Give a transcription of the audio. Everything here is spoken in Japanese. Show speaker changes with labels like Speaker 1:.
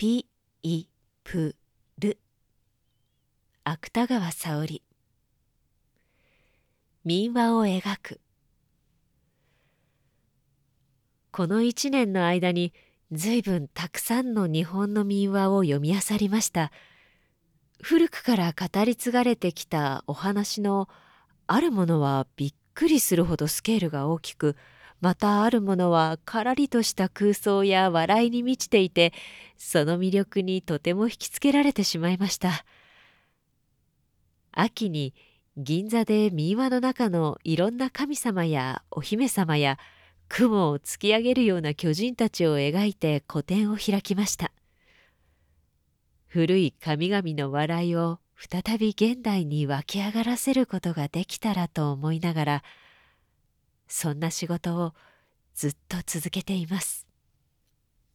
Speaker 1: ピイプル。芥川沙織。民話を描く。この一年の間に随分たくさんの日本の民話を読み漁りました。古くから語り継がれてきたお話のあるものはびっくりするほどスケールが大きくまたあるものはからりとした空想や笑いに満ちていてその魅力にとても引きつけられてしまいました。秋に銀座で民話の中のいろんな神様やお姫様や雲を突き上げるような巨人たちを描いて個展を開きました。古い神々の笑いを再び現代に湧き上がらせることができたらと思いながらそんな仕事をずっと続けています。